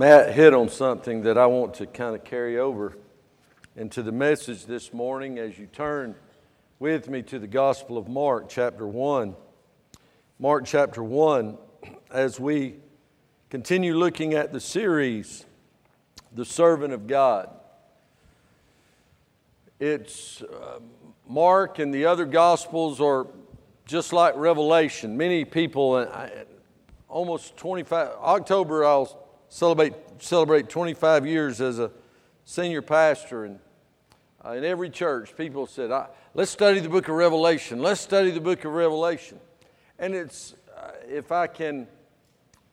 Matt hit on something that I want to kind of carry over into the message this morning as you turn with me to the Gospel of Mark, chapter 1. Mark, chapter 1, as we continue looking at the series, The Servant of God. It's uh, Mark and the other Gospels are just like Revelation. Many people, uh, almost 25, October, I'll celebrate, celebrate 25 years as a senior pastor. And uh, in every church, people said, let's study the book of Revelation. Let's study the book of Revelation. And it's, uh, if I can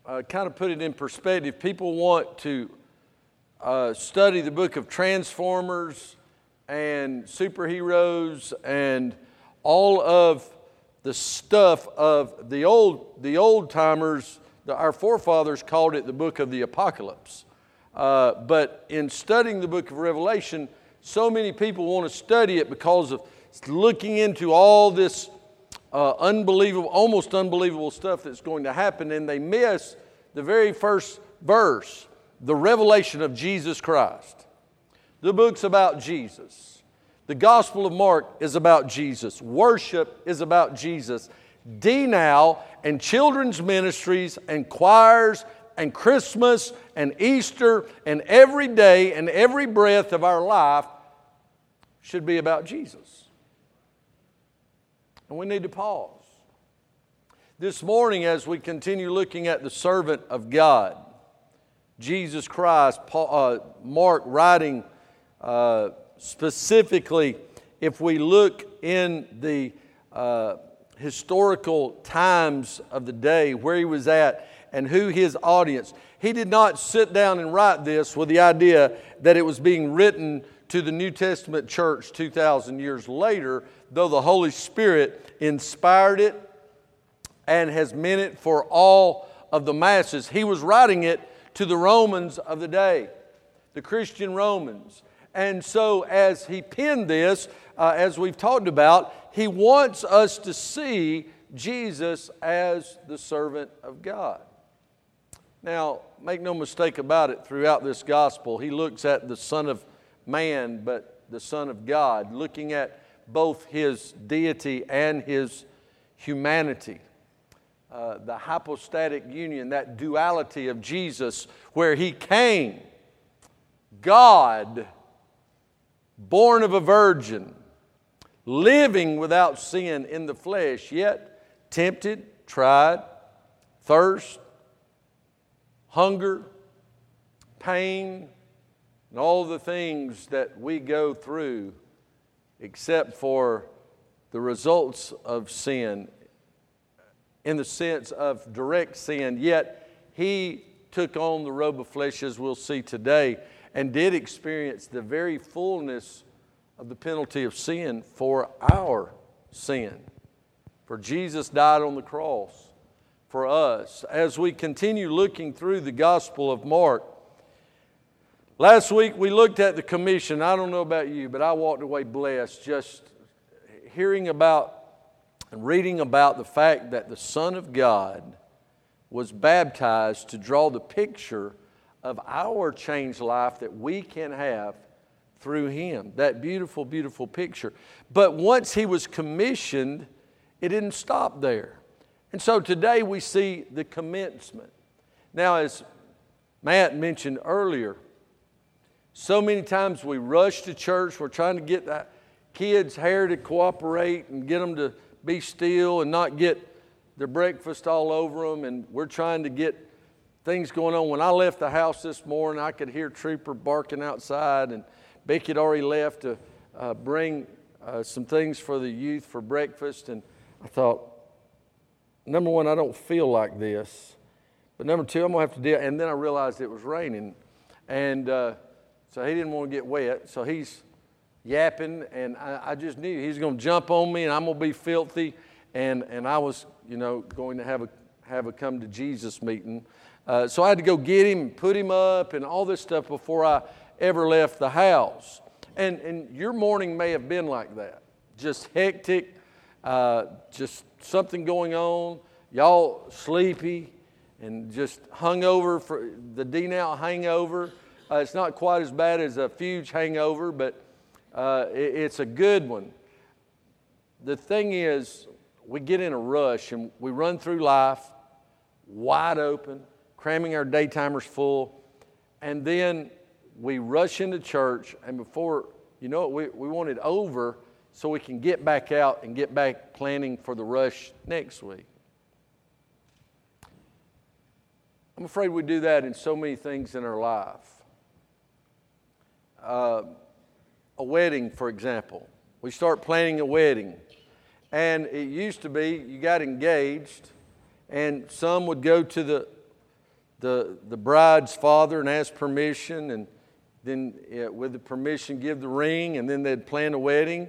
uh, kind of put it in perspective, people want to uh, study the book of Transformers and superheroes and all of the stuff of the old, the old timers our forefathers called it the book of the apocalypse. Uh, but in studying the book of Revelation, so many people want to study it because of looking into all this uh, unbelievable, almost unbelievable stuff that's going to happen, and they miss the very first verse the revelation of Jesus Christ. The book's about Jesus. The Gospel of Mark is about Jesus. Worship is about Jesus. DNOW and children's ministries and choirs and Christmas and Easter and every day and every breath of our life should be about Jesus. And we need to pause. This morning, as we continue looking at the servant of God, Jesus Christ, Paul, uh, Mark writing uh, specifically, if we look in the uh, historical times of the day, where he was at, and who his audience. He did not sit down and write this with the idea that it was being written to the New Testament church 2,000 years later, though the Holy Spirit inspired it and has meant it for all of the masses. He was writing it to the Romans of the day, the Christian Romans. And so, as he penned this, uh, as we've talked about, he wants us to see Jesus as the servant of God. Now, make no mistake about it, throughout this gospel, he looks at the Son of Man, but the Son of God, looking at both his deity and his humanity. Uh, the hypostatic union, that duality of Jesus, where he came, God, born of a virgin, living without sin in the flesh, yet tempted, tried, thirst, hunger, pain, and all the things that we go through, except for the results of sin, in the sense of direct sin, yet he took on the robe of flesh, as we'll see today, and did experience the very fullness of the penalty of sin for our sin. For Jesus died on the cross for us. As we continue looking through the Gospel of Mark, last week we looked at the commission. I don't know about you, but I walked away blessed just hearing about and reading about the fact that the Son of God was baptized to draw the picture of our changed life that we can have through him. That beautiful, beautiful picture. But once he was commissioned, it didn't stop there. And so today we see the commencement. Now, as Matt mentioned earlier, so many times we rush to church, we're trying to get kids' hair to cooperate and get them to be still and not get their breakfast all over them, and we're trying to get things going on. When I left the house this morning, I could hear Trooper barking outside, and Becky had already left to uh, bring uh, some things for the youth for breakfast, and I thought, number one, I don't feel like this, but number two, I'm gonna have to deal. And then I realized it was raining, and uh, so he didn't want to get wet, so he's yapping, and I, I just knew he's gonna jump on me, and I'm gonna be filthy, and and I was, you know, going to have a have a come to Jesus meeting. Uh, so I had to go get him and put him up and all this stuff before I ever left the house. And, and your morning may have been like that just hectic, uh, just something going on, y'all sleepy, and just hung over for the DNOW hangover. Uh, it's not quite as bad as a Fuge hangover, but uh, it, it's a good one. The thing is, we get in a rush and we run through life wide open, cramming our daytimers full, and then we rush into church, and before you know it, we, we want it over so we can get back out and get back planning for the rush next week. I'm afraid we do that in so many things in our life. Uh, a wedding, for example. We start planning a wedding. And it used to be you got engaged, and some would go to the, the, the bride's father and ask permission, and then, with the permission, give the ring, and then they'd plan a wedding,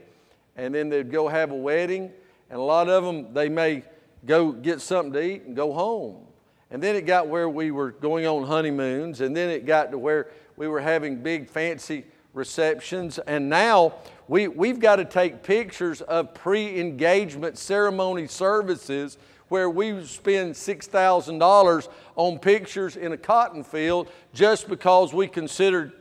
and then they'd go have a wedding. And a lot of them, they may go get something to eat and go home. And then it got where we were going on honeymoons, and then it got to where we were having big fancy receptions. And now we, we've got to take pictures of pre engagement ceremony services where we spend $6,000 on pictures in a cotton field just because we considered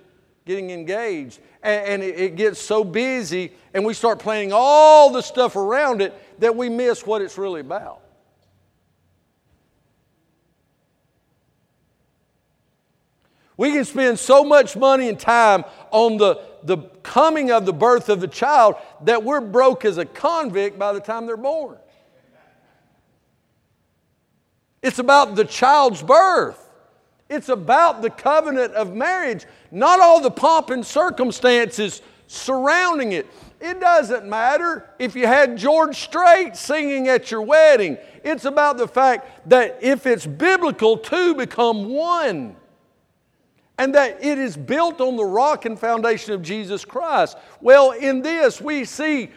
getting engaged. And, and it, it gets so busy, and we start planning all the stuff around it that we miss what it's really about. We can spend so much money and time on the, the coming of the birth of the child that we're broke as a convict by the time they're born. It's about the child's birth. It's about the covenant of marriage, not all the pomp and circumstances surrounding it. It doesn't matter if you had George Strait singing at your wedding. It's about the fact that if it's biblical, two become one and that it is built on the rock and foundation of Jesus Christ. Well, in this, we see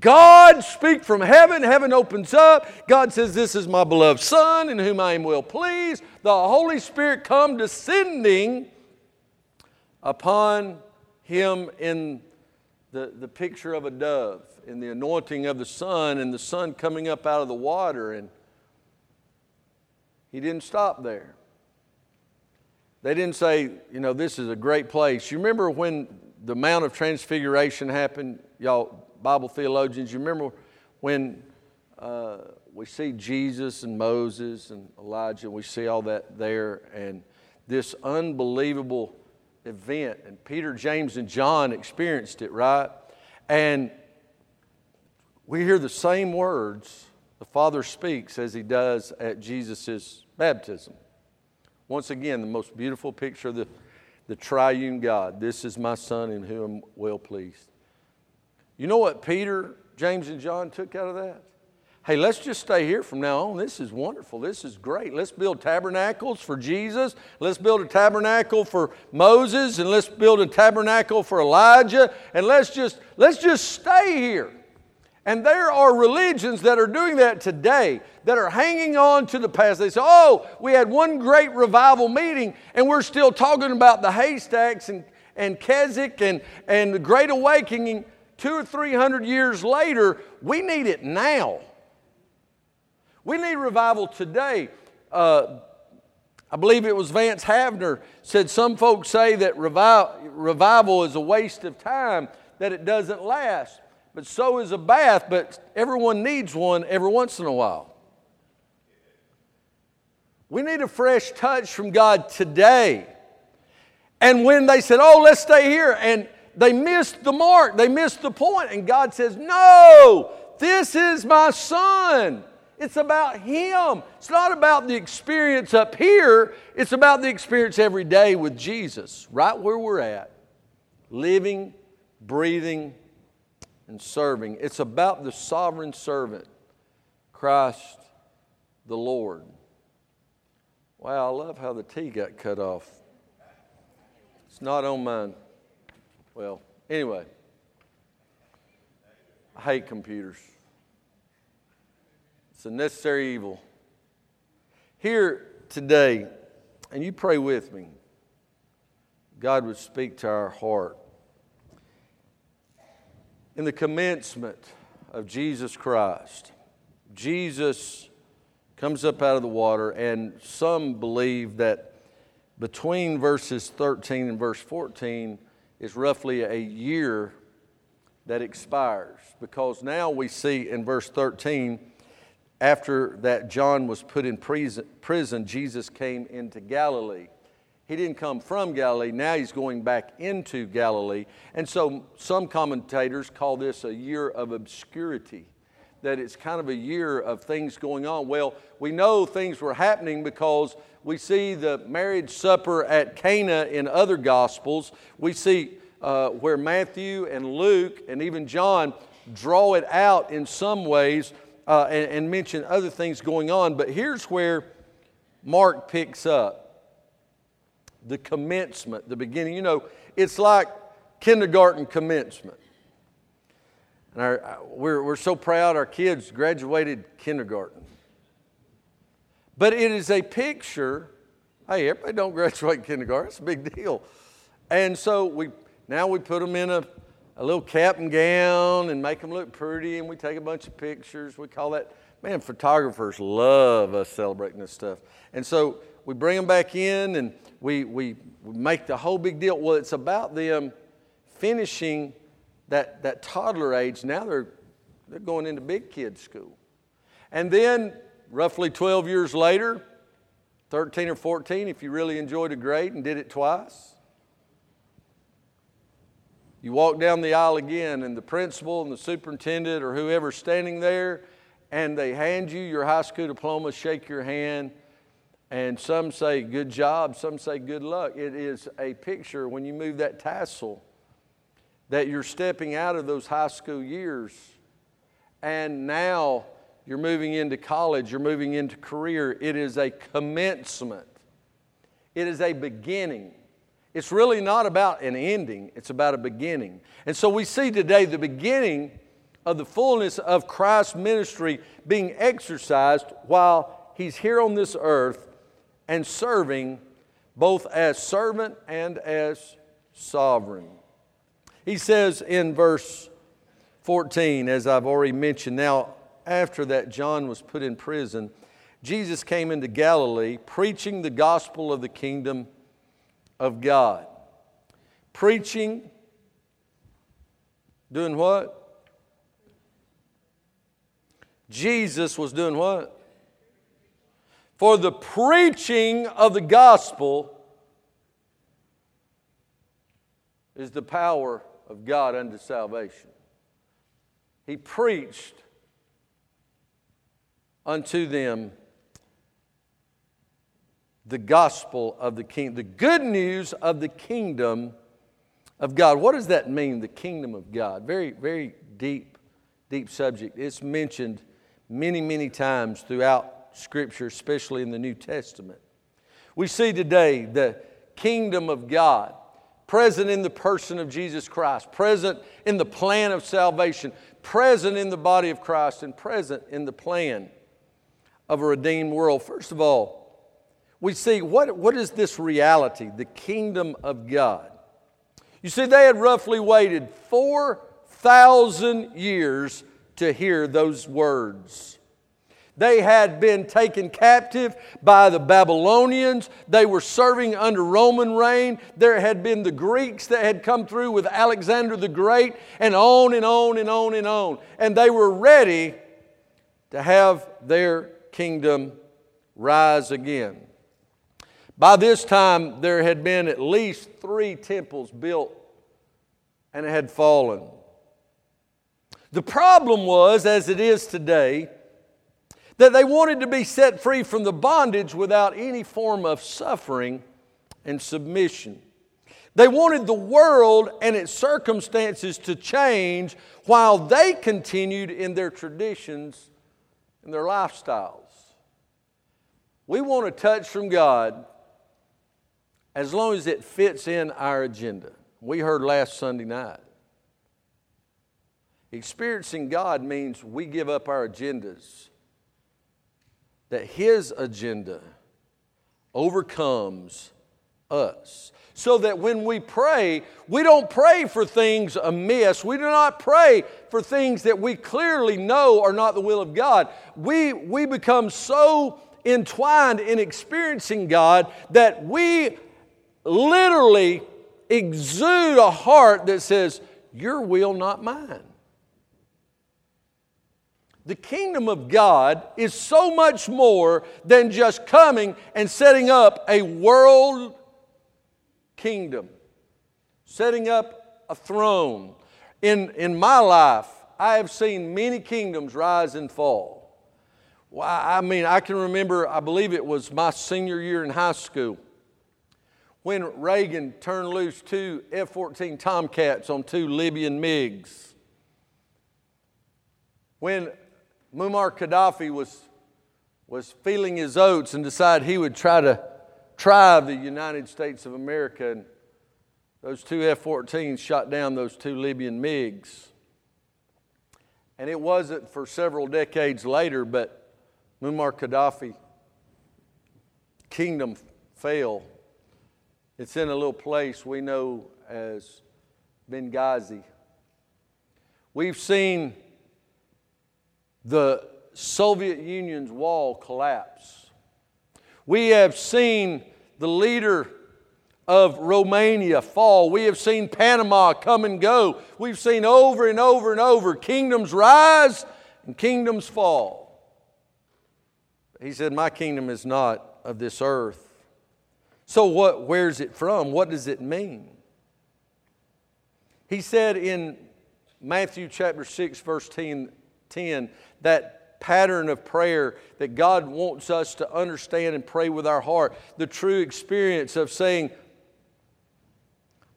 God speak from heaven. Heaven opens up. God says, This is my beloved Son in whom I am well pleased. The Holy Spirit come descending upon him in the, the picture of a dove, in the anointing of the Son, and the Son coming up out of the water. And he didn't stop there. They didn't say, you know, this is a great place. You remember when the Mount of Transfiguration happened, y'all, Bible theologians, you remember when uh, we see Jesus and Moses and Elijah, and we see all that there, and this unbelievable event. And Peter, James, and John experienced it, right? And we hear the same words the Father speaks as he does at Jesus' baptism. Once again, the most beautiful picture of the, the triune God. This is my Son in whom I'm well pleased. You know what Peter, James, and John took out of that? Hey, let's just stay here from now on. This is wonderful. This is great. Let's build tabernacles for Jesus. Let's build a tabernacle for Moses and let's build a tabernacle for Elijah and let's just let's just stay here. And there are religions that are doing that today, that are hanging on to the past. They say, oh, we had one great revival meeting, and we're still talking about the haystacks and, and Keswick and, and the Great Awakening two or three hundred years later. We need it now. We need revival today. Uh, I believe it was Vance Havner said some folks say that revi- revival is a waste of time, that it doesn't last but so is a bath, but everyone needs one every once in a while. We need a fresh touch from God today. And when they said, Oh, let's stay here, and they missed the mark, they missed the point, and God says, No, this is my son. It's about him. It's not about the experience up here, it's about the experience every day with Jesus, right where we're at, living, breathing, and serving. It's about the sovereign servant, Christ the Lord. Wow, I love how the T got cut off. It's not on mine. Well, anyway, I hate computers. It's a necessary evil. Here today, and you pray with me, God would speak to our heart in the commencement of Jesus Christ, Jesus comes up out of the water, and some believe that between verses 13 and verse 14 is roughly a year that expires. Because now we see in verse 13, after that John was put in prison, Jesus came into Galilee. He didn't come from Galilee, now he's going back into Galilee. And so some commentators call this a year of obscurity, that it's kind of a year of things going on. Well, we know things were happening because we see the marriage supper at Cana in other Gospels. We see uh, where Matthew and Luke and even John draw it out in some ways uh, and, and mention other things going on. But here's where Mark picks up the commencement, the beginning. You know, it's like kindergarten commencement. And our, uh, we're, we're so proud our kids graduated kindergarten. But it is a picture. Hey, everybody don't graduate kindergarten. It's a big deal. And so we now we put them in a, a little cap and gown and make them look pretty, and we take a bunch of pictures. We call that, man, photographers love us celebrating this stuff. And so we bring them back in and we, we, we make the whole big deal. Well, it's about them finishing that, that toddler age. Now they're, they're going into big kids school. And then, roughly 12 years later, 13 or 14, if you really enjoyed a grade and did it twice, you walk down the aisle again, and the principal and the superintendent or whoever's standing there, and they hand you your high school diploma, shake your hand, and some say good job, some say good luck. It is a picture when you move that tassel that you're stepping out of those high school years, and now you're moving into college, you're moving into career. It is a commencement, it is a beginning. It's really not about an ending, it's about a beginning. And so we see today the beginning of the fullness of Christ's ministry being exercised while he's here on this earth and serving both as servant and as sovereign. He says in verse 14, as I've already mentioned, now after that John was put in prison, Jesus came into Galilee preaching the gospel of the kingdom of God. Preaching, doing what? Jesus was doing what? For the preaching of the gospel is the power of God unto salvation. He preached unto them the gospel of the kingdom, the good news of the kingdom of God. What does that mean, the kingdom of God? Very, very deep, deep subject. It's mentioned many, many times throughout Scripture, especially in the New Testament. We see today the kingdom of God present in the person of Jesus Christ, present in the plan of salvation, present in the body of Christ, and present in the plan of a redeemed world. First of all, we see what, what is this reality, the kingdom of God? You see, they had roughly waited 4,000 years to hear those words. They had been taken captive by the Babylonians. They were serving under Roman reign. There had been the Greeks that had come through with Alexander the Great, and on and on and on and on. And they were ready to have their kingdom rise again. By this time, there had been at least three temples built and it had fallen. The problem was, as it is today, that they wanted to be set free from the bondage without any form of suffering and submission. They wanted the world and its circumstances to change while they continued in their traditions and their lifestyles. We want a touch from God as long as it fits in our agenda. We heard last Sunday night. Experiencing God means we give up our agendas, that His agenda overcomes us. So that when we pray, we don't pray for things amiss. We do not pray for things that we clearly know are not the will of God. We, we become so entwined in experiencing God that we literally exude a heart that says, Your will, not mine. The kingdom of God is so much more than just coming and setting up a world kingdom, setting up a throne. In, in my life, I have seen many kingdoms rise and fall. Well, I mean, I can remember, I believe it was my senior year in high school when Reagan turned loose two F 14 Tomcats on two Libyan MiGs. When Muammar Gaddafi was, was feeling his oats and decided he would try to try the United States of America, and those two F 14s shot down those two Libyan MiGs. And it wasn't for several decades later, but Muammar Gaddafi kingdom fell it's in a little place we know as Benghazi. We've seen the Soviet Union's wall collapse. We have seen the leader of Romania fall. We have seen Panama come and go. We've seen over and over and over kingdoms rise and kingdoms fall. He said, My kingdom is not of this earth. So, what, where's it from? What does it mean? He said in Matthew chapter 6, verse 10, 10 that pattern of prayer that God wants us to understand and pray with our heart, the true experience of saying,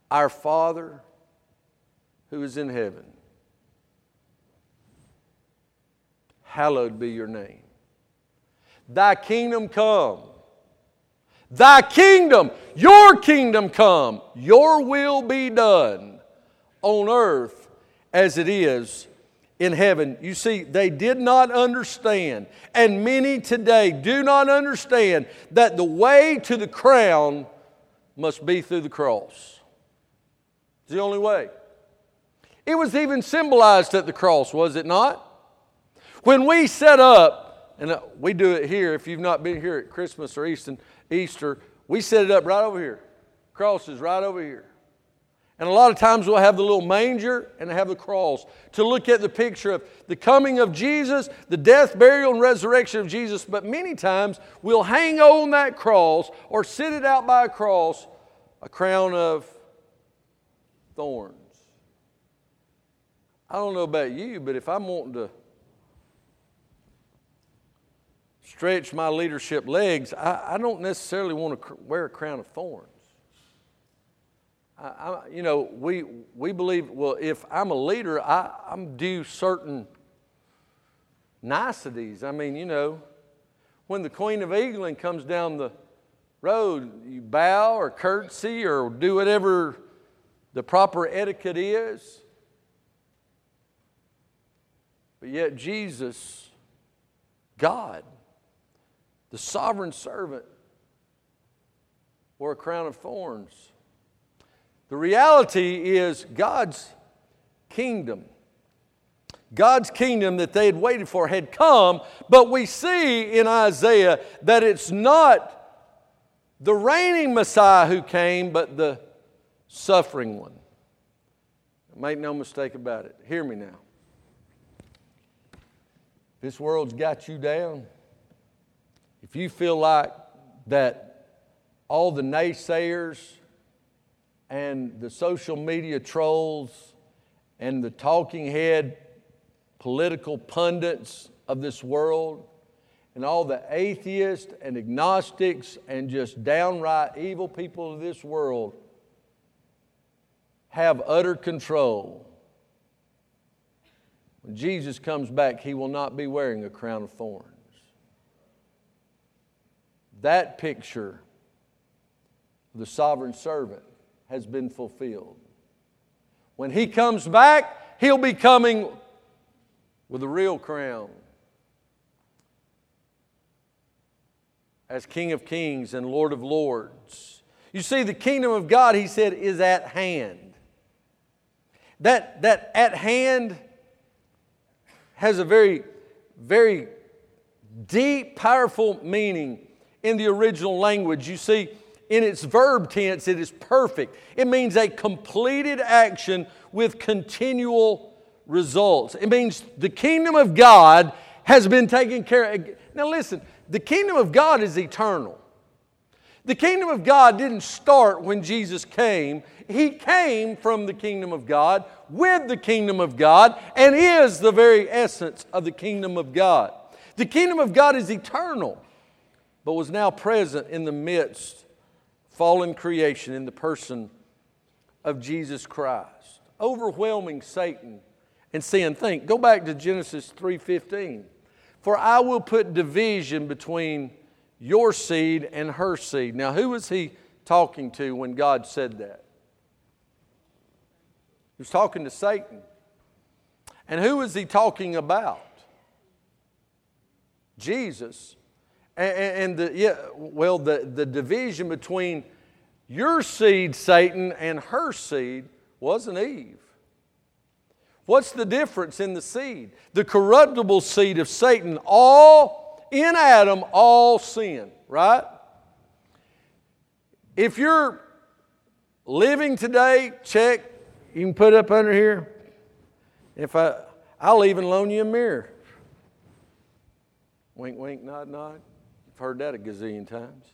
Our Father who is in heaven, hallowed be your name. Thy kingdom come. Thy kingdom, your kingdom come, your will be done on earth as it is in heaven. You see, they did not understand, and many today do not understand that the way to the crown must be through the cross. It's the only way. It was even symbolized at the cross, was it not? When we set up, and uh, we do it here, if you've not been here at Christmas or Easter, Easter, we set it up right over here. Cross is right over here. And a lot of times we'll have the little manger and have the cross to look at the picture of the coming of Jesus, the death, burial, and resurrection of Jesus. But many times we'll hang on that cross or sit it out by a cross, a crown of thorns. I don't know about you, but if I'm wanting to stretch my leadership legs, I, I don't necessarily want to wear a crown of thorns. I, you know, we, we believe, well, if I'm a leader, I, I'm due certain niceties. I mean, you know, when the Queen of England comes down the road, you bow or curtsy or do whatever the proper etiquette is. But yet, Jesus, God, the sovereign servant wore a crown of thorns. The reality is God's kingdom. God's kingdom that they had waited for had come, but we see in Isaiah that it's not the reigning Messiah who came, but the suffering one. Make no mistake about it. Hear me now. This world's got you down. If you feel like that all the naysayers and the social media trolls and the talking head political pundits of this world and all the atheists and agnostics and just downright evil people of this world have utter control. When Jesus comes back, he will not be wearing a crown of thorns. That picture of the sovereign servant has been fulfilled. When he comes back, he'll be coming with a real crown as King of Kings and Lord of Lords. You see, the kingdom of God, he said, is at hand. That, that at hand has a very, very deep, powerful meaning in the original language. You see, in its verb tense, it is perfect. It means a completed action with continual results. It means the kingdom of God has been taken care of. Now, listen, the kingdom of God is eternal. The kingdom of God didn't start when Jesus came. He came from the kingdom of God, with the kingdom of God, and is the very essence of the kingdom of God. The kingdom of God is eternal, but was now present in the midst fallen creation in the person of Jesus Christ, overwhelming Satan and sin. Think, go back to Genesis 3:15. For I will put division between your seed and her seed. Now, who was he talking to when God said that? He was talking to Satan. And who was he talking about? Jesus. And, the, yeah, well, the, the division between your seed, Satan, and her seed wasn't Eve. What's the difference in the seed? The corruptible seed of Satan, all in Adam, all sin, right? If you're living today, check, you can put up under here. If I, I'll even loan you a mirror. Wink, wink, nod, nod. You've heard that a gazillion times.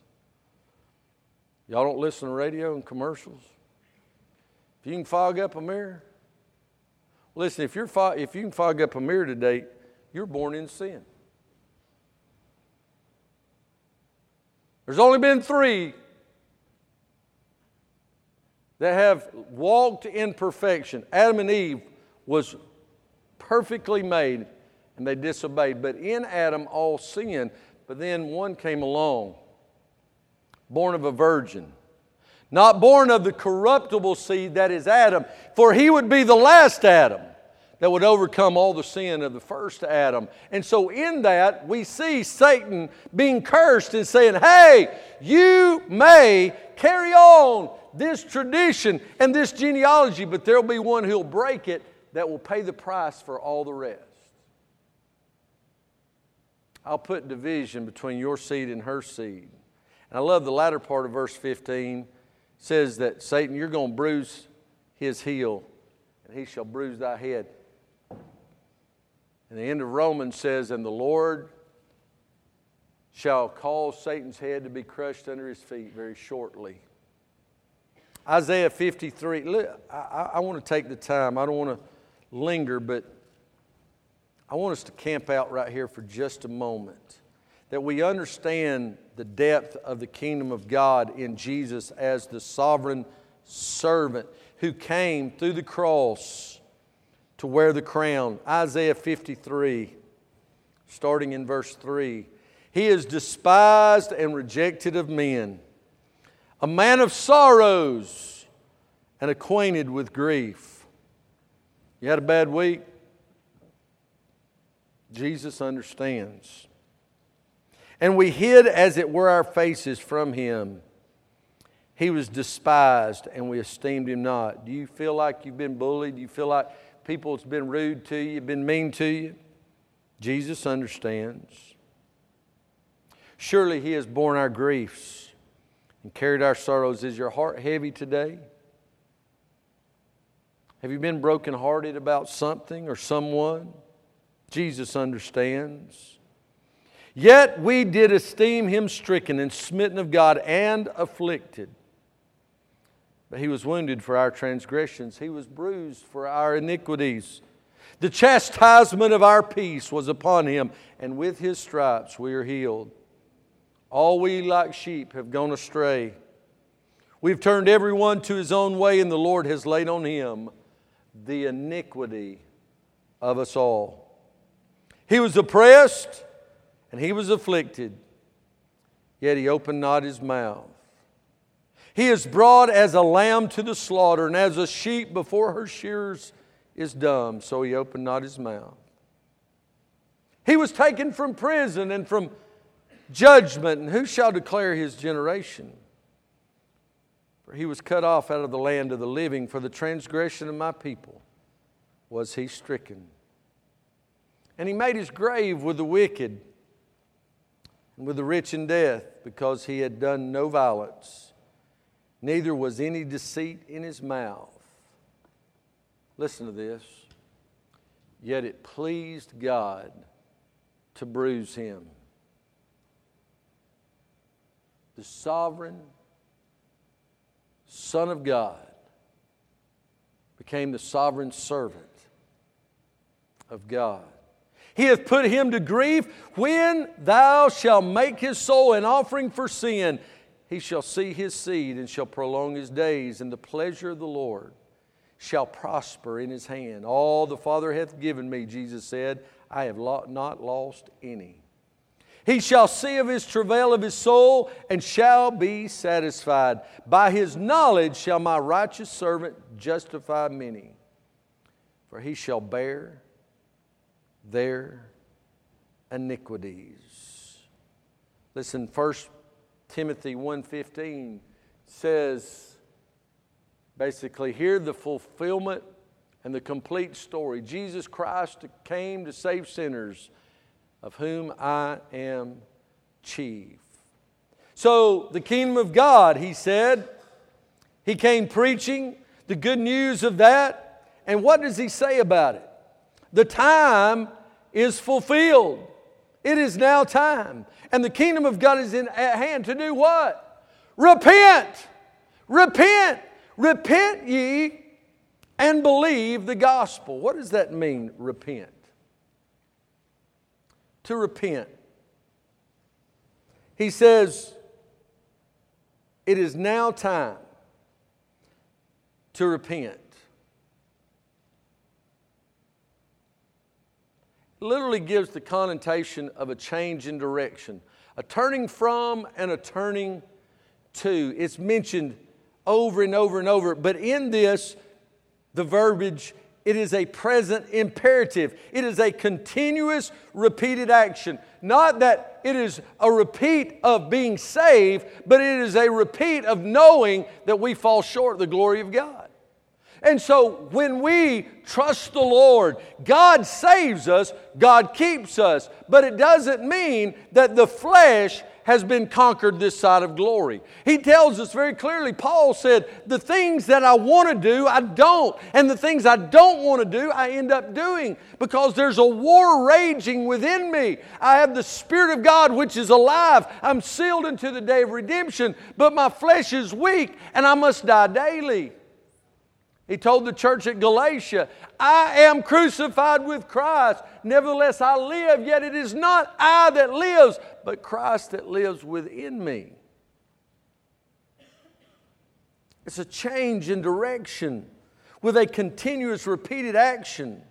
Y'all don't listen to radio and commercials? If you can fog up a mirror, Listen, if, you're fo- if you can fog up a mirror today, you're born in sin. There's only been three that have walked in perfection. Adam and Eve was perfectly made and they disobeyed. But in Adam, all sin. But then one came along, born of a virgin not born of the corruptible seed that is Adam, for he would be the last Adam that would overcome all the sin of the first Adam. And so, in that, we see Satan being cursed and saying, Hey, you may carry on this tradition and this genealogy, but there'll be one who'll break it that will pay the price for all the rest. I'll put division between your seed and her seed. And I love the latter part of verse 15 says that Satan, you're going to bruise his heel, and he shall bruise thy head. And the end of Romans says, And the Lord shall cause Satan's head to be crushed under his feet very shortly. Isaiah 53. Look, I, I want to take the time. I don't want to linger, but I want us to camp out right here for just a moment. That we understand the depth of the kingdom of God in Jesus as the sovereign servant who came through the cross to wear the crown. Isaiah 53, starting in verse 3. He is despised and rejected of men, a man of sorrows and acquainted with grief. You had a bad week? Jesus understands and we hid, as it were, our faces from him. He was despised, and we esteemed him not. Do you feel like you've been bullied? Do you feel like people's been rude to you, been mean to you? Jesus understands. Surely he has borne our griefs and carried our sorrows. Is your heart heavy today? Have you been brokenhearted about something or someone? Jesus understands. Yet we did esteem him stricken and smitten of God and afflicted. But he was wounded for our transgressions, he was bruised for our iniquities. The chastisement of our peace was upon him, and with his stripes we are healed. All we like sheep have gone astray. We've turned everyone to his own way, and the Lord has laid on him the iniquity of us all. He was oppressed and he was afflicted, yet he opened not his mouth. He is brought as a lamb to the slaughter, and as a sheep before her shears is dumb, so he opened not his mouth. He was taken from prison and from judgment, and who shall declare his generation? For he was cut off out of the land of the living. For the transgression of my people was he stricken. And he made his grave with the wicked and with the rich in death, because he had done no violence, neither was any deceit in his mouth. Listen to this. Yet it pleased God to bruise him. The sovereign Son of God became the sovereign servant of God. He hath put him to grief. When thou shalt make his soul an offering for sin, he shall see his seed and shall prolong his days, and the pleasure of the Lord shall prosper in his hand. All the Father hath given me, Jesus said, I have not lost any. He shall see of his travail of his soul and shall be satisfied. By his knowledge shall my righteous servant justify many, for he shall bear their iniquities. Listen, 1 Timothy 1:15 says basically here the fulfillment and the complete story. Jesus Christ came to save sinners of whom I am chief. So, the kingdom of God, he said, he came preaching the good news of that. And what does he say about it? The time is fulfilled. It is now time. And the kingdom of God is in at hand to do what? Repent. Repent. Repent ye and believe the gospel. What does that mean, repent? To repent. He says, It is now time to repent. Literally gives the connotation of a change in direction, a turning from and a turning to. It's mentioned over and over and over, but in this, the verbiage, it is a present imperative. It is a continuous, repeated action. Not that it is a repeat of being saved, but it is a repeat of knowing that we fall short of the glory of God. And so when we trust the Lord, God saves us, God keeps us. But it doesn't mean that the flesh has been conquered this side of glory. He tells us very clearly, Paul said, The things that I want to do, I don't. And the things I don't want to do, I end up doing because there's a war raging within me. I have the Spirit of God which is alive. I'm sealed into the day of redemption, but my flesh is weak and I must die daily. He told the church at Galatia, I am crucified with Christ. Nevertheless, I live, yet it is not I that lives, but Christ that lives within me. It's a change in direction with a continuous repeated action.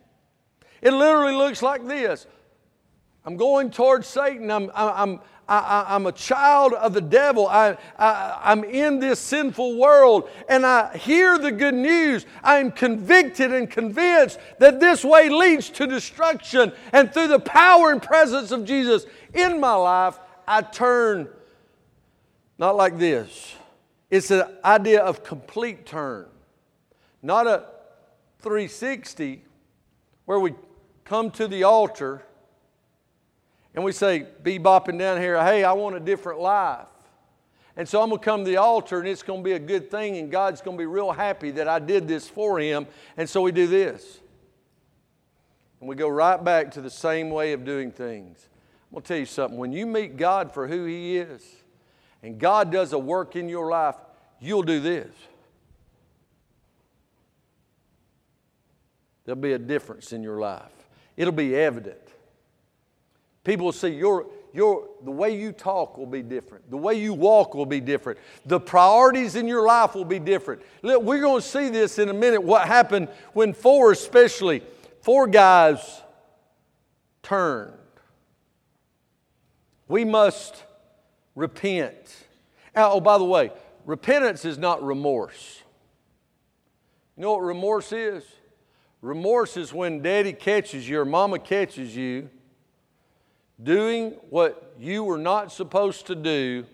It literally looks like this I'm going towards Satan. I'm, I'm, I, am a child of the devil. I, I, I'm in this sinful world and I hear the good news. I am convicted and convinced that this way leads to destruction. And through the power and presence of Jesus in my life, I turn not like this. It's an idea of complete turn, not a 360 where we come to the altar and we say, be bopping down here, hey, I want a different life. And so I'm going to come to the altar and it's going to be a good thing and God's going to be real happy that I did this for him. And so we do this. And we go right back to the same way of doing things. I'm going to tell you something. When you meet God for who he is and God does a work in your life, you'll do this. There'll be a difference in your life. It'll be evident. People will see your, your, the way you talk will be different. The way you walk will be different. The priorities in your life will be different. Look, we're going to see this in a minute what happened when four, especially, four guys turned. We must repent. Oh, by the way, repentance is not remorse. You know what remorse is? Remorse is when daddy catches you or mama catches you doing what you were not supposed to do,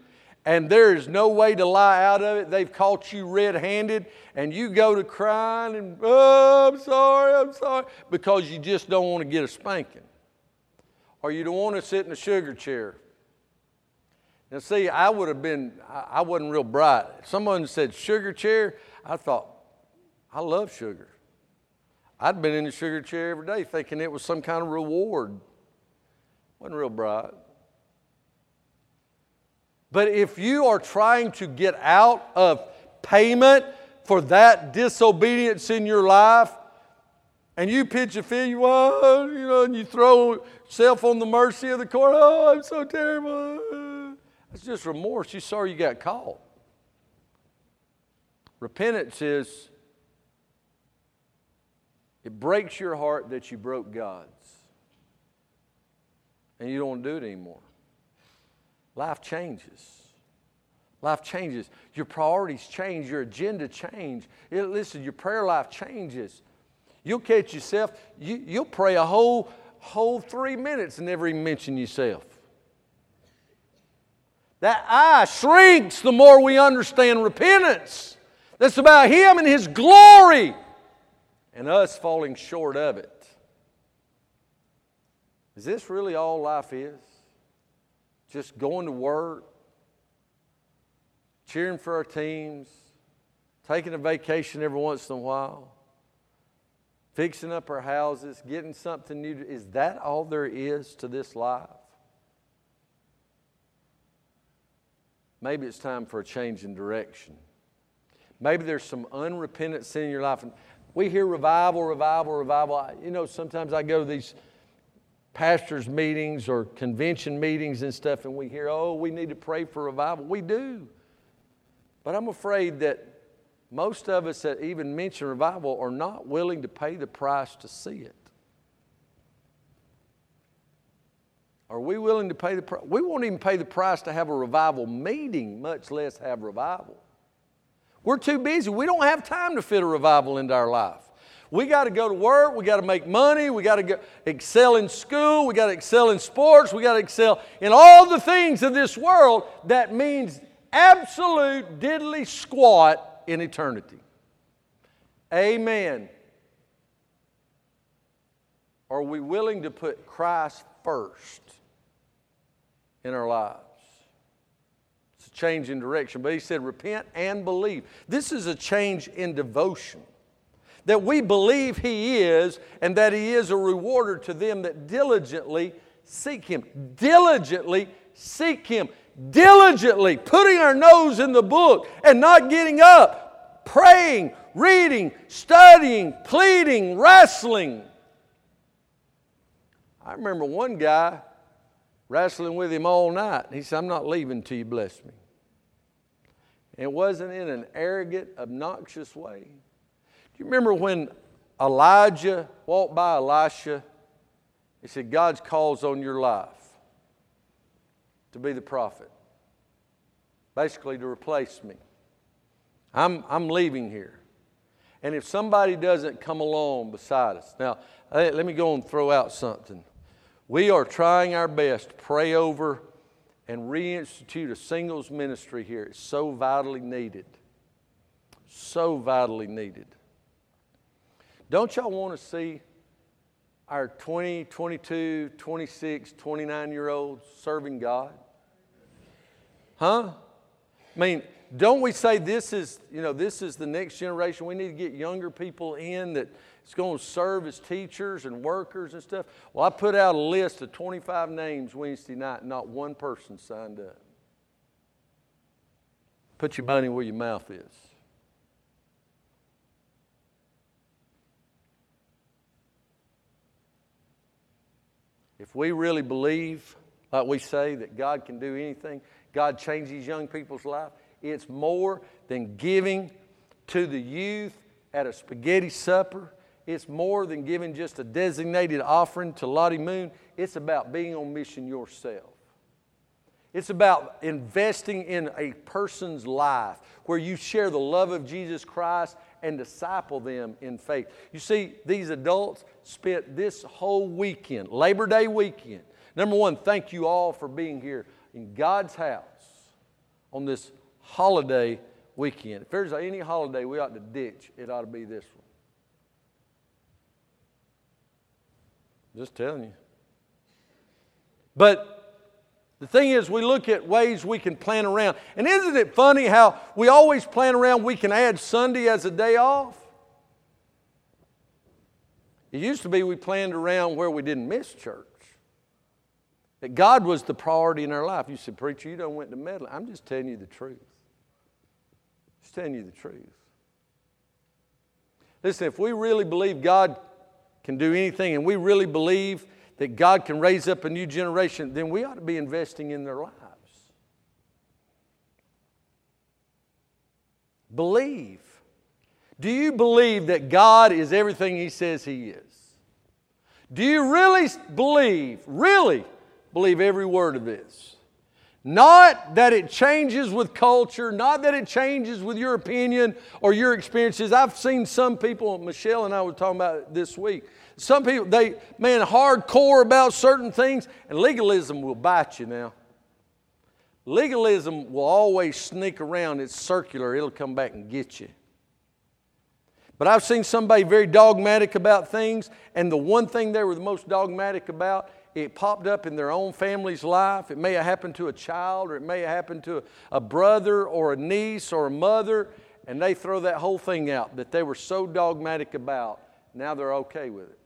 and there is no way to lie out of it. They've caught you red handed, and you go to crying and, oh, I'm sorry, I'm sorry, because you just don't want to get a spanking. Or you don't want to sit in a sugar chair. Now, see, I would have been, I wasn't real bright. Someone said sugar chair. I thought, I love sugar. I'd been in the sugar chair every day thinking it was some kind of reward. Wasn't real bright. But if you are trying to get out of payment for that disobedience in your life, and you pitch a fit, you, oh, you know, and you throw yourself on the mercy of the court, oh, I'm so terrible. It's just remorse. You're sorry you got caught. Repentance is, it breaks your heart that you broke God's. And you don't do it anymore. Life changes. Life changes. Your priorities change. Your agenda change. It, listen, your prayer life changes. You'll catch yourself. You, you'll pray a whole whole three minutes and never even mention yourself. That eye shrinks the more we understand repentance. That's about Him and His glory and us falling short of it. Is this really all life is? just going to work, cheering for our teams, taking a vacation every once in a while, fixing up our houses, getting something new. Is that all there is to this life? Maybe it's time for a change in direction. Maybe there's some unrepentant sin in your life. We hear revival, revival, revival. You know, sometimes I go to these pastors' meetings or convention meetings and stuff, and we hear, oh, we need to pray for revival. We do. But I'm afraid that most of us that even mention revival are not willing to pay the price to see it. Are we willing to pay the price? We won't even pay the price to have a revival meeting, much less have revival. We're too busy. We don't have time to fit a revival into our life. We got to go to work. We got to make money. We got to excel in school. We got to excel in sports. We got to excel in all the things of this world that means absolute diddly squat in eternity. Amen. Are we willing to put Christ first in our lives? It's a change in direction. But he said, repent and believe. This is a change in devotion that we believe He is and that He is a rewarder to them that diligently seek Him. Diligently seek Him. Diligently putting our nose in the book and not getting up, praying, reading, studying, pleading, wrestling. I remember one guy wrestling with him all night. He said, I'm not leaving till you bless me. it wasn't in an arrogant, obnoxious way. Do you remember when Elijah walked by Elisha? He said, God's calls on your life to be the prophet, basically to replace me. I'm, I'm leaving here. And if somebody doesn't come along beside us, now let me go and throw out something. We are trying our best to pray over and reinstitute a singles ministry here. It's so vitally needed. So vitally needed. Don't y'all want to see our 20, 22, 26, 29 year olds serving God? Huh? I mean, don't we say this is, you know, this is the next generation? We need to get younger people in that is going to serve as teachers and workers and stuff. Well, I put out a list of 25 names Wednesday night, not one person signed up. Put your money where your mouth is. If we really believe, like we say, that God can do anything, God changes young people's life, it's more than giving to the youth at a spaghetti supper. It's more than giving just a designated offering to Lottie Moon. It's about being on mission yourself. It's about investing in a person's life where you share the love of Jesus Christ and disciple them in faith. You see, these adults spent this whole weekend, Labor Day weekend. Number one, thank you all for being here in God's house on this holiday weekend. If there's any holiday we ought to ditch, it ought to be this one. Just telling you. But the thing is, we look at ways we can plan around. And isn't it funny how we always plan around we can add Sunday as a day off? It used to be we planned around where we didn't miss church. That God was the priority in our life. You said, Preacher, you don't went to meddling. I'm just telling you the truth. Just telling you the truth. Listen, if we really believe God can do anything and we really believe that God can raise up a new generation, then we ought to be investing in their lives. Believe. Do you believe that God is everything He says He is? Do you really believe, really believe every word of this? Not that it changes with culture, not that it changes with your opinion or your experiences. I've seen some people, Michelle and I were talking about this week, some people, they, man, hardcore about certain things, and legalism will bite you now. Legalism will always sneak around. It's circular, it'll come back and get you. But I've seen somebody very dogmatic about things, and the one thing they were the most dogmatic about, it popped up in their own family's life. It may have happened to a child, or it may have happened to a, a brother, or a niece, or a mother, and they throw that whole thing out that they were so dogmatic about. Now they're okay with it.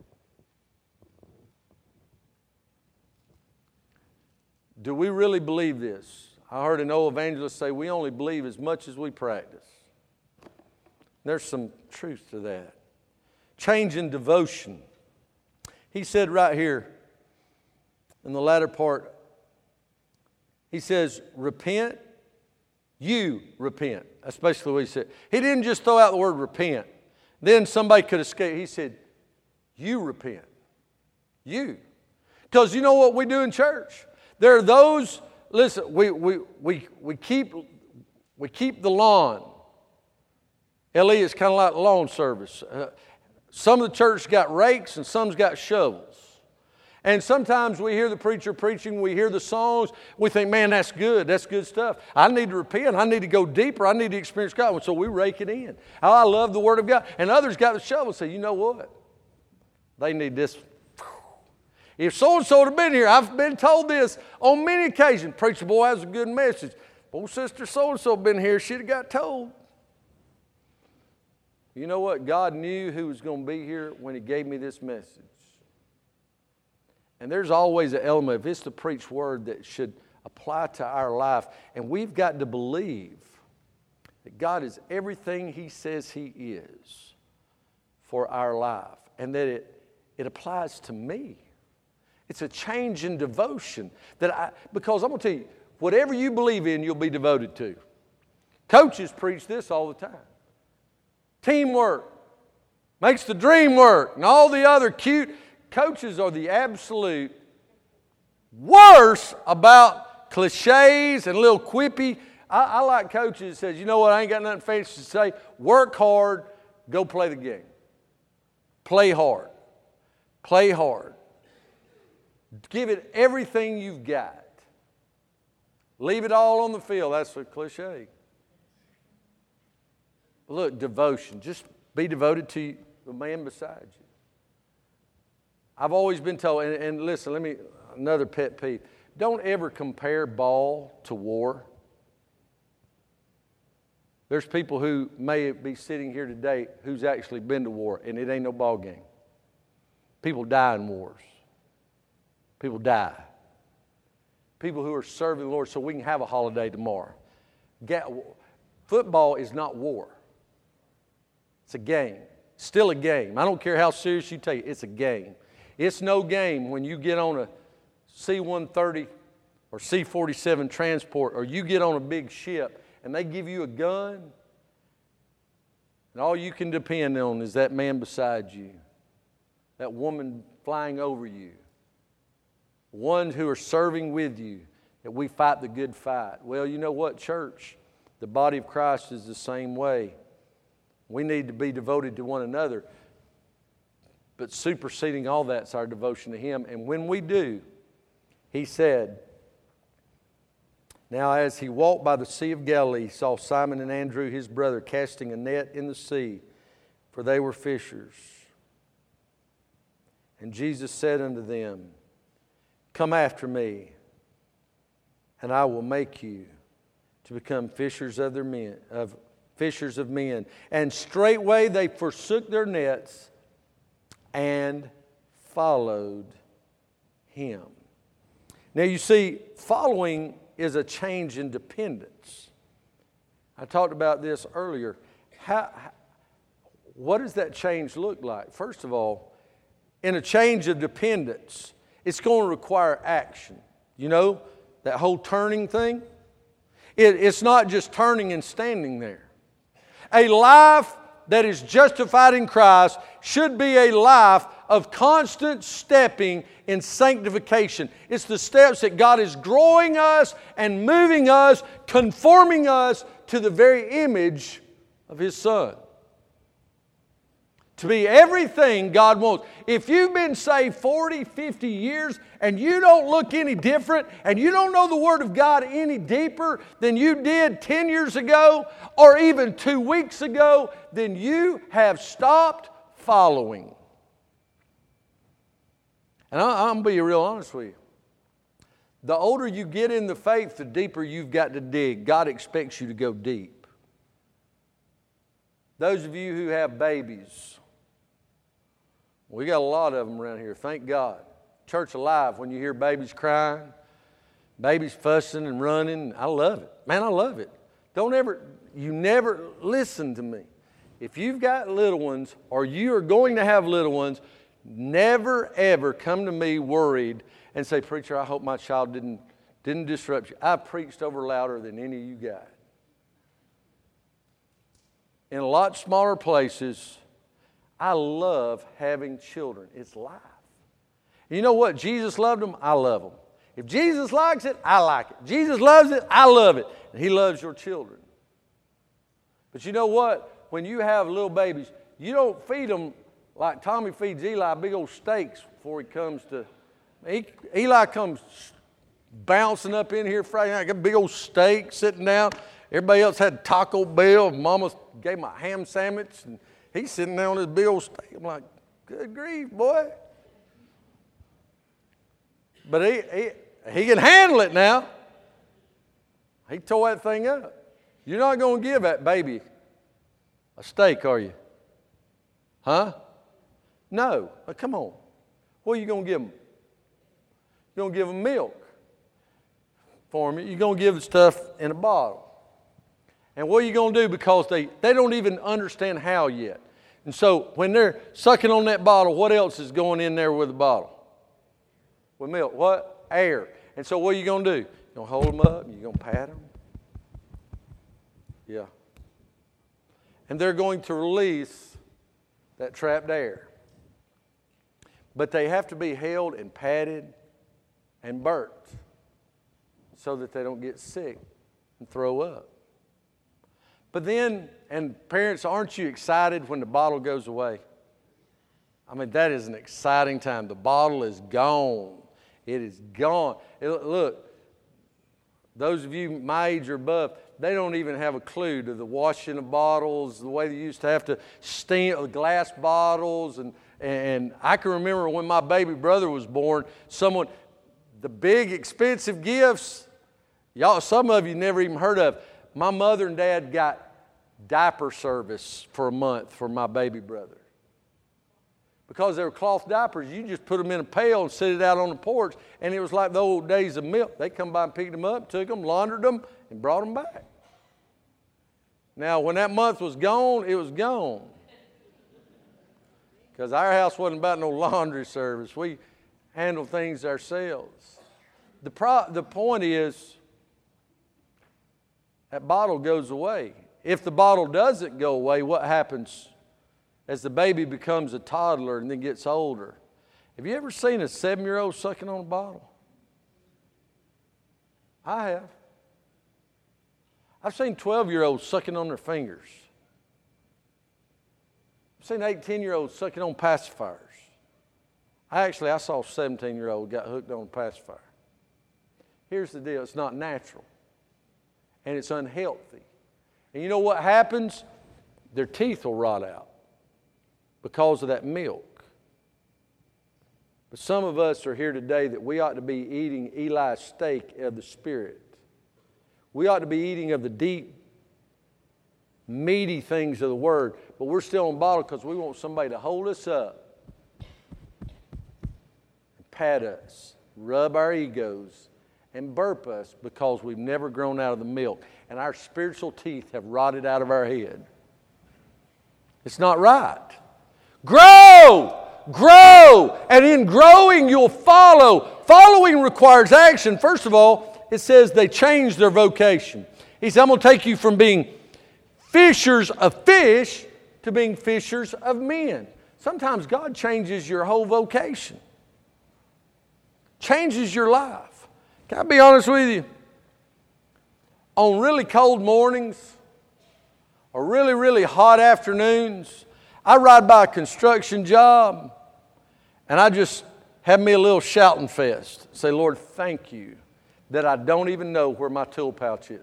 Do we really believe this? I heard an old evangelist say, We only believe as much as we practice. There's some truth to that. Change in devotion. He said right here in the latter part, he says, Repent, you repent. Especially what he said. He didn't just throw out the word repent. Then somebody could escape. He said, You repent. You. Because you know what we do in church? There are those, listen, we, we, we, we, keep, we keep the lawn. LE is kind of like lawn service. Uh, some of the church got rakes and some's got shovels. And sometimes we hear the preacher preaching, we hear the songs, we think, man, that's good, that's good stuff. I need to repent, I need to go deeper, I need to experience God. So we rake it in. Oh, I love the Word of God. And others got the shovel and say, you know what? They need this if so and so had been here, I've been told this on many occasions. Preacher boy has a good message. Old sister so and so been here, she'd have got told. You know what? God knew who was going to be here when He gave me this message. And there's always an element, if it's the preached word, that should apply to our life. And we've got to believe that God is everything He says He is for our life and that it, it applies to me. It's a change in devotion that I, because I'm going to tell you, whatever you believe in, you'll be devoted to. Coaches preach this all the time. Teamwork makes the dream work, and all the other cute coaches are the absolute worst about cliches and little quippy. I, I like coaches that says, you know what, I ain't got nothing fancy to say. Work hard, go play the game. Play hard. Play hard. Give it everything you've got. Leave it all on the field. That's a cliche. Look, devotion. Just be devoted to the man beside you. I've always been told, and, and listen, let me, another pet peeve. Don't ever compare ball to war. There's people who may be sitting here today who's actually been to war, and it ain't no ball game. People die in wars. People die. People who are serving the Lord so we can have a holiday tomorrow. Football is not war. It's a game. Still a game. I don't care how serious you take it, it's a game. It's no game when you get on a C 130 or C 47 transport or you get on a big ship and they give you a gun and all you can depend on is that man beside you, that woman flying over you, ones who are serving with you, that we fight the good fight. Well, you know what, church? The body of Christ is the same way. We need to be devoted to one another. But superseding all that's our devotion to Him. And when we do, He said, Now, as he walked by the Sea of Galilee, he saw Simon and Andrew, his brother, casting a net in the sea, for they were fishers. And Jesus said unto them, Come after me, and I will make you to become fishers of, their men, of fishers of men. And straightway they forsook their nets and followed him. Now you see, following is a change in dependence. I talked about this earlier. How, what does that change look like? First of all, in a change of dependence, it's going to require action. You know, that whole turning thing? It, it's not just turning and standing there. A life that is justified in Christ should be a life of constant stepping in sanctification. It's the steps that God is growing us and moving us, conforming us to the very image of His Son to be everything God wants. If you've been saved 40, 50 years and you don't look any different and you don't know the Word of God any deeper than you did 10 years ago or even two weeks ago, then you have stopped following. And I'm going to be real honest with you. The older you get in the faith, the deeper you've got to dig. God expects you to go deep. Those of you who have babies, we got a lot of them around here, thank God. Church alive when you hear babies crying, babies fussing and running. I love it. Man, I love it. Don't ever, you never listen to me. If you've got little ones or you are going to have little ones, never ever come to me worried and say, Preacher, I hope my child didn't, didn't disrupt you. I preached over louder than any of you got. In a lot smaller places, I love having children. It's life. You know what? Jesus loved them. I love them. If Jesus likes it, I like it. Jesus loves it. I love it. And He loves your children. But you know what? When you have little babies, you don't feed them like Tommy feeds Eli big old steaks before he comes to. He, Eli comes bouncing up in here Friday night, got a big old steak sitting down. Everybody else had Taco Bell. Mama gave him a ham sandwich, and He's sitting there on his big old steak. I'm like, good grief, boy. But he, he, he can handle it now. He tore that thing up. You're not going to give that baby a steak, are you? Huh? No. Now, come on. What are you going to give them? You're going to give them milk for them. You're going to give the stuff in a bottle. And what are you going to do? Because they, they don't even understand how yet. And so when they're sucking on that bottle, what else is going in there with the bottle? With milk. What? Air. And so what are you going to do? You're going to hold them up, you're going to pat them. Yeah. And they're going to release that trapped air. But they have to be held and patted and burnt so that they don't get sick and throw up. But then, and parents, aren't you excited when the bottle goes away? I mean, that is an exciting time. The bottle is gone. It is gone. It, look, those of you my age or above, they don't even have a clue to the washing of bottles, the way they used to have to steam uh, glass bottles. And, and I can remember when my baby brother was born, someone, the big expensive gifts, y'all, some of you never even heard of my mother and dad got diaper service for a month for my baby brother. Because they were cloth diapers, you just put them in a pail and set it out on the porch, and it was like the old days of milk. They come by and picked them up, took them, laundered them, and brought them back. Now, when that month was gone, it was gone. Because our house wasn't about no laundry service. We handled things ourselves. The, pro- the point is, that bottle goes away. If the bottle doesn't go away, what happens as the baby becomes a toddler and then gets older? Have you ever seen a seven year old sucking on a bottle? I have. I've seen 12 year olds sucking on their fingers. I've seen 18 year olds sucking on pacifiers. I actually I saw a 17 year old got hooked on a pacifier. Here's the deal it's not natural. And it's unhealthy. And you know what happens? Their teeth will rot out because of that milk. But some of us are here today that we ought to be eating Eli's steak of the Spirit. We ought to be eating of the deep, meaty things of the Word, but we're still on bottle because we want somebody to hold us up pat us, rub our egos, and burp us because we've never grown out of the milk and our spiritual teeth have rotted out of our head. It's not right. Grow! Grow! And in growing, you'll follow. Following requires action. First of all, it says they changed their vocation. He said, I'm going to take you from being fishers of fish to being fishers of men. Sometimes God changes your whole vocation, changes your life. Can I be honest with you? On really cold mornings or really, really hot afternoons, I ride by a construction job and I just have me a little shouting fest. Say, Lord, thank you that I don't even know where my tool pouch is.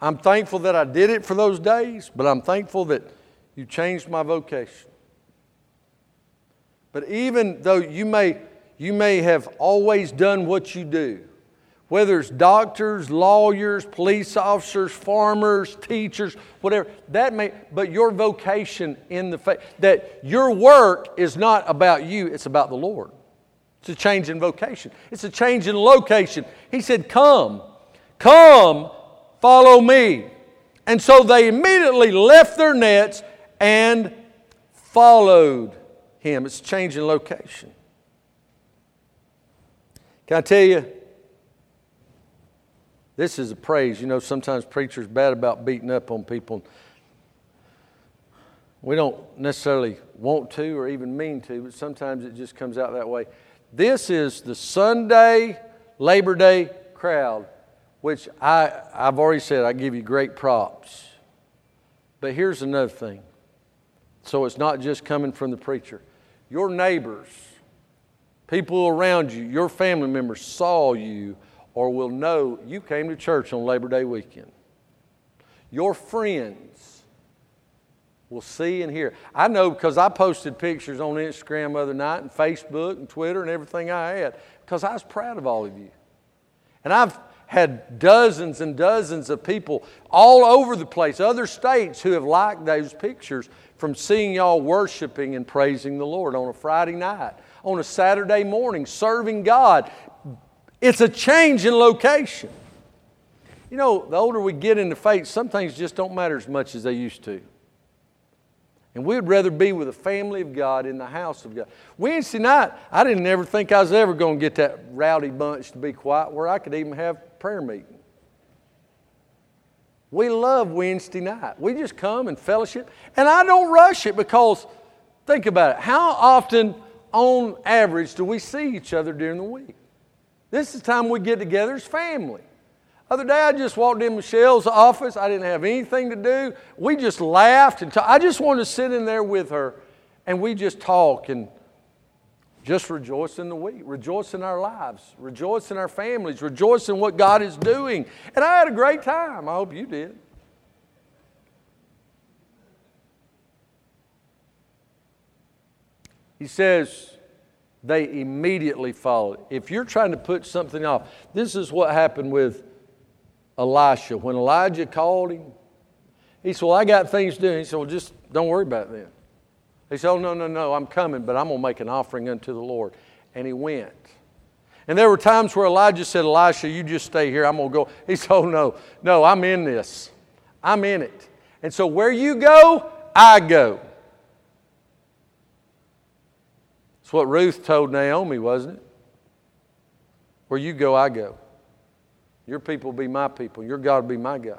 I'm thankful that I did it for those days, but I'm thankful that you changed my vocation. But even though you may, you may have always done what you do, whether it's doctors, lawyers, police officers, farmers, teachers, whatever, that may, but your vocation in the faith, that your work is not about you, it's about the Lord. It's a change in vocation, it's a change in location. He said, Come, come, follow me. And so they immediately left their nets and followed him. It's a change in location. Can I tell you? This is a praise. You know, sometimes preachers bad about beating up on people. We don't necessarily want to or even mean to, but sometimes it just comes out that way. This is the Sunday Labor Day crowd, which I, I've already said I give you great props. But here's another thing. So it's not just coming from the preacher. Your neighbors, people around you, your family members saw you or will know you came to church on Labor Day weekend. Your friends will see and hear. I know because I posted pictures on Instagram the other night and Facebook and Twitter and everything I had because I was proud of all of you. And I've had dozens and dozens of people all over the place, other states, who have liked those pictures from seeing y'all worshiping and praising the Lord on a Friday night, on a Saturday morning, serving God, it's a change in location. You know, the older we get in the faith, some things just don't matter as much as they used to. And we'd rather be with the family of God in the house of God. Wednesday night, I didn't ever think I was ever going to get that rowdy bunch to be quiet where I could even have prayer meeting. We love Wednesday night. We just come and fellowship. And I don't rush it because, think about it, how often on average do we see each other during the week? This is the time we get together as family. Other day, I just walked in Michelle's office. I didn't have anything to do. We just laughed and talk. I just wanted to sit in there with her, and we just talk and just rejoice in the week, rejoice in our lives, rejoice in our families, rejoice in what God is doing. And I had a great time. I hope you did. He says, they immediately followed. If you're trying to put something off, this is what happened with Elisha. When Elijah called him, he said, Well, I got things to do. He said, Well, just don't worry about them. He said, Oh, no, no, no, I'm coming, but I'm going to make an offering unto the Lord. And he went. And there were times where Elijah said, Elisha, you just stay here. I'm going to go. He said, Oh, no, no, I'm in this. I'm in it. And so where you go, I go. It's what Ruth told Naomi, wasn't it? Where you go, I go. Your people be my people. Your God be my God.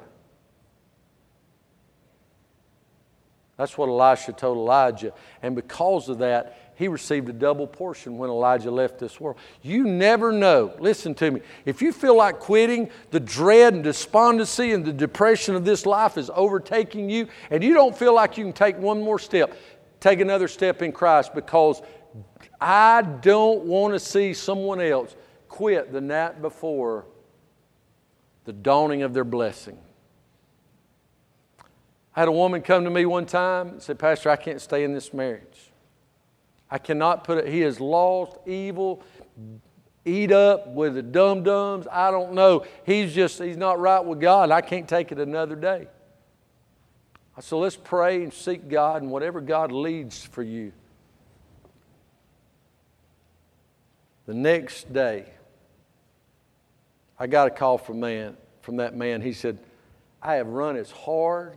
That's what Elisha told Elijah. And because of that, he received a double portion when Elijah left this world. You never know. Listen to me. If you feel like quitting, the dread and despondency and the depression of this life is overtaking you, and you don't feel like you can take one more step, take another step in Christ because I don't want to see someone else quit the night before the dawning of their blessing. I had a woman come to me one time and said, Pastor, I can't stay in this marriage. I cannot put it, he is lost, evil, eat up with the dum dums. I don't know. He's just, he's not right with God. I can't take it another day. So let's pray and seek God and whatever God leads for you. The next day, I got a call from man from that man. He said, I have run as hard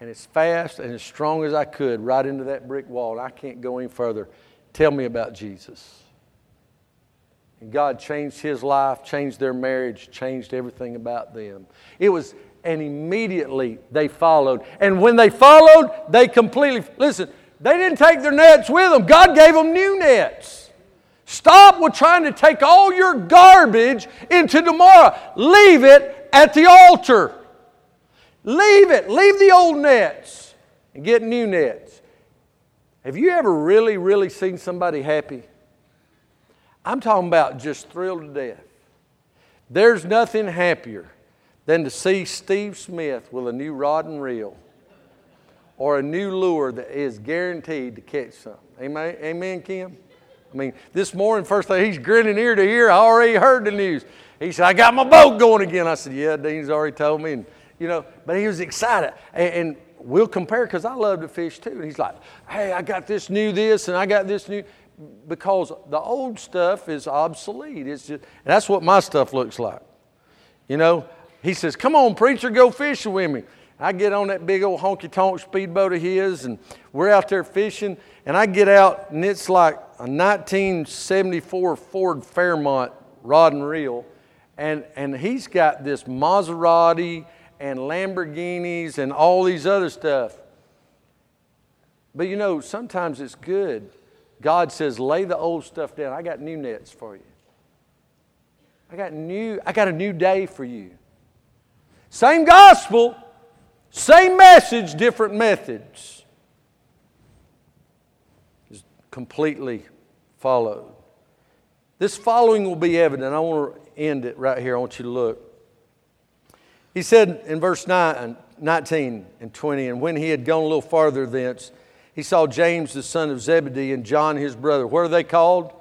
and as fast and as strong as I could right into that brick wall. and I can't go any further. Tell me about Jesus. And God changed his life, changed their marriage, changed everything about them. It was, and immediately they followed. And when they followed, they completely, listen, they didn't take their nets with them. God gave them new nets. Stop with trying to take all your garbage into tomorrow. Leave it at the altar. Leave it. Leave the old nets and get new nets. Have you ever really, really seen somebody happy? I'm talking about just thrilled to death. There's nothing happier than to see Steve Smith with a new rod and reel or a new lure that is guaranteed to catch something. Amen, Amen Kim? I mean, this morning, first thing, he's grinning ear to ear. I already heard the news. He said, I got my boat going again. I said, Yeah, Dean's already told me. And, you know, but he was excited. And, and we'll compare because I love to fish too. And he's like, Hey, I got this new this and I got this new because the old stuff is obsolete. It's just, that's what my stuff looks like. You know, he says, Come on, preacher, go fishing with me. I get on that big old honky tonk speedboat of his, and we're out there fishing. And I get out, and it's like a 1974 Ford Fairmont rod and reel. And, and he's got this Maserati and Lamborghinis and all these other stuff. But you know, sometimes it's good God says, lay the old stuff down. I got new nets for you. I got new, I got a new day for you. Same gospel, same message, different methods. Is completely followed. This following will be evident. I want to end it right here. I want you to look. He said in verse 9, 19 and 20, and when he had gone a little farther thence, he saw James, the son of Zebedee, and John, his brother. What are they called?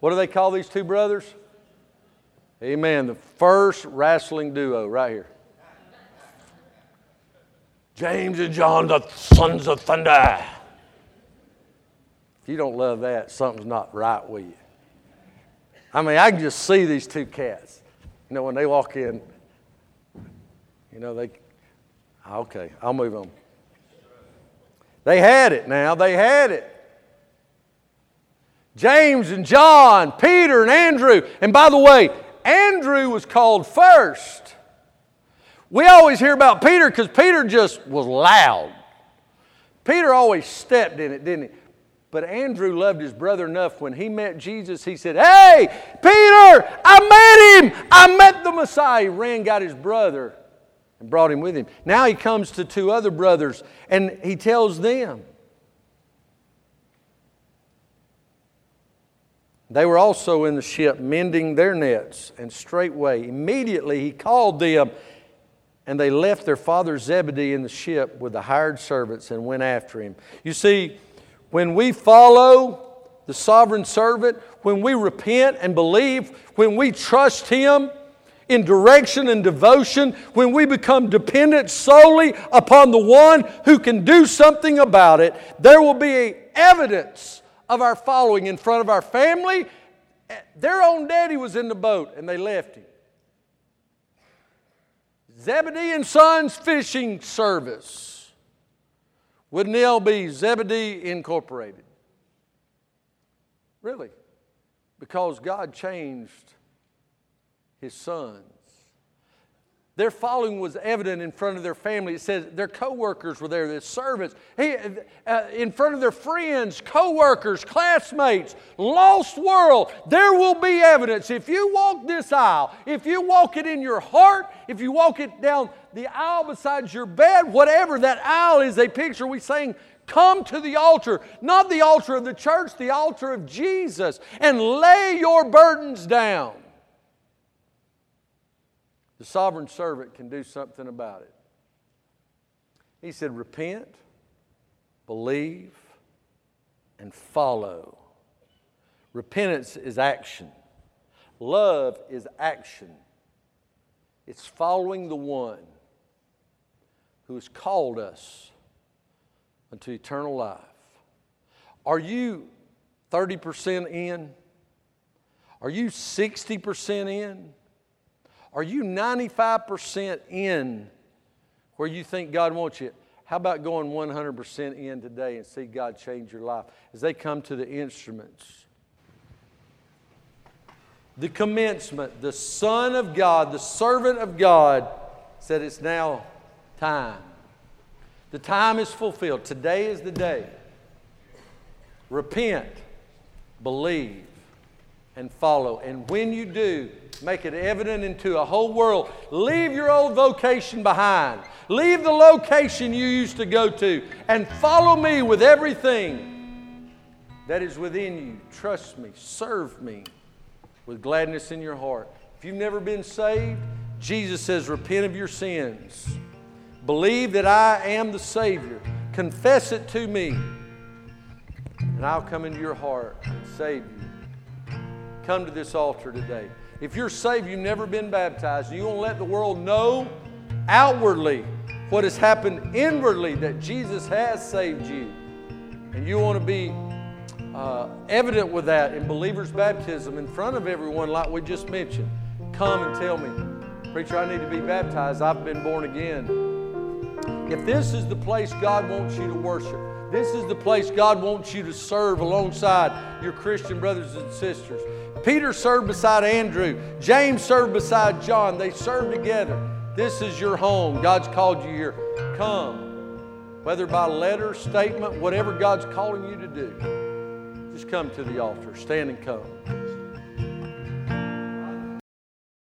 What do they call these two brothers? Amen. The first wrestling duo right here. James and John, the sons of thunder. If you don't love that, something's not right with you. I mean, I can just see these two cats. You know, when they walk in, you know, they, okay, I'll move on. They had it now, they had it. James and John, Peter and Andrew. And by the way, Andrew was called first. We always hear about Peter because Peter just was loud. Peter always stepped in it, didn't he? But Andrew loved his brother enough when he met Jesus, he said, Hey, Peter, I met him. I met the Messiah. He ran, got his brother and brought him with him. Now he comes to two other brothers and he tells them. They were also in the ship mending their nets, and straightway, immediately he called them, and they left their father Zebedee in the ship with the hired servants and went after him. You see, when we follow the sovereign servant, when we repent and believe, when we trust him, in direction and devotion, when we become dependent solely upon the one who can do something about it, there will be evidence of our following in front of our family. Their own daddy was in the boat and they left him. Zebedee and Sons Fishing Service. Would Neil be Zebedee Incorporated? Really? Because God changed his sons. Their following was evident in front of their family. It says their co-workers were there, their servants, he, uh, in front of their friends, co-workers, classmates, lost world. There will be evidence. If you walk this aisle, if you walk it in your heart, if you walk it down the aisle beside your bed, whatever that aisle is a picture, we saying, come to the altar, not the altar of the church, the altar of Jesus, and lay your burdens down. The sovereign servant can do something about it. He said, Repent, believe, and follow. Repentance is action, love is action. It's following the one who has called us unto eternal life. Are you 30% in? Are you 60% in? Are you 95% in where you think God wants you? How about going 100% in today and see God change your life as they come to the instruments? The commencement, the Son of God, the servant of God said, It's now time. The time is fulfilled. Today is the day. Repent, believe, and follow. And when you do, make it evident into a whole world. Leave your old vocation behind. Leave the location you used to go to and follow me with everything that is within you. Trust me, serve me with gladness in your heart. If you've never been saved, Jesus says, repent of your sins. Believe that I am the Savior. Confess it to me, and I'll come into your heart and save you. Come to this altar today. If you're saved, you've never been baptized, and you want to let the world know outwardly what has happened inwardly that Jesus has saved you, and you want to be uh, evident with that in believer's baptism in front of everyone, like we just mentioned, come and tell me, Preacher, I need to be baptized. I've been born again. If this is the place God wants you to worship, this is the place God wants you to serve alongside your Christian brothers and sisters. Peter served beside Andrew, James served beside John. They served together. This is your home. God's called you here. Come, whether by letter, statement, whatever God's calling you to do. Just come to the altar. Stand and come.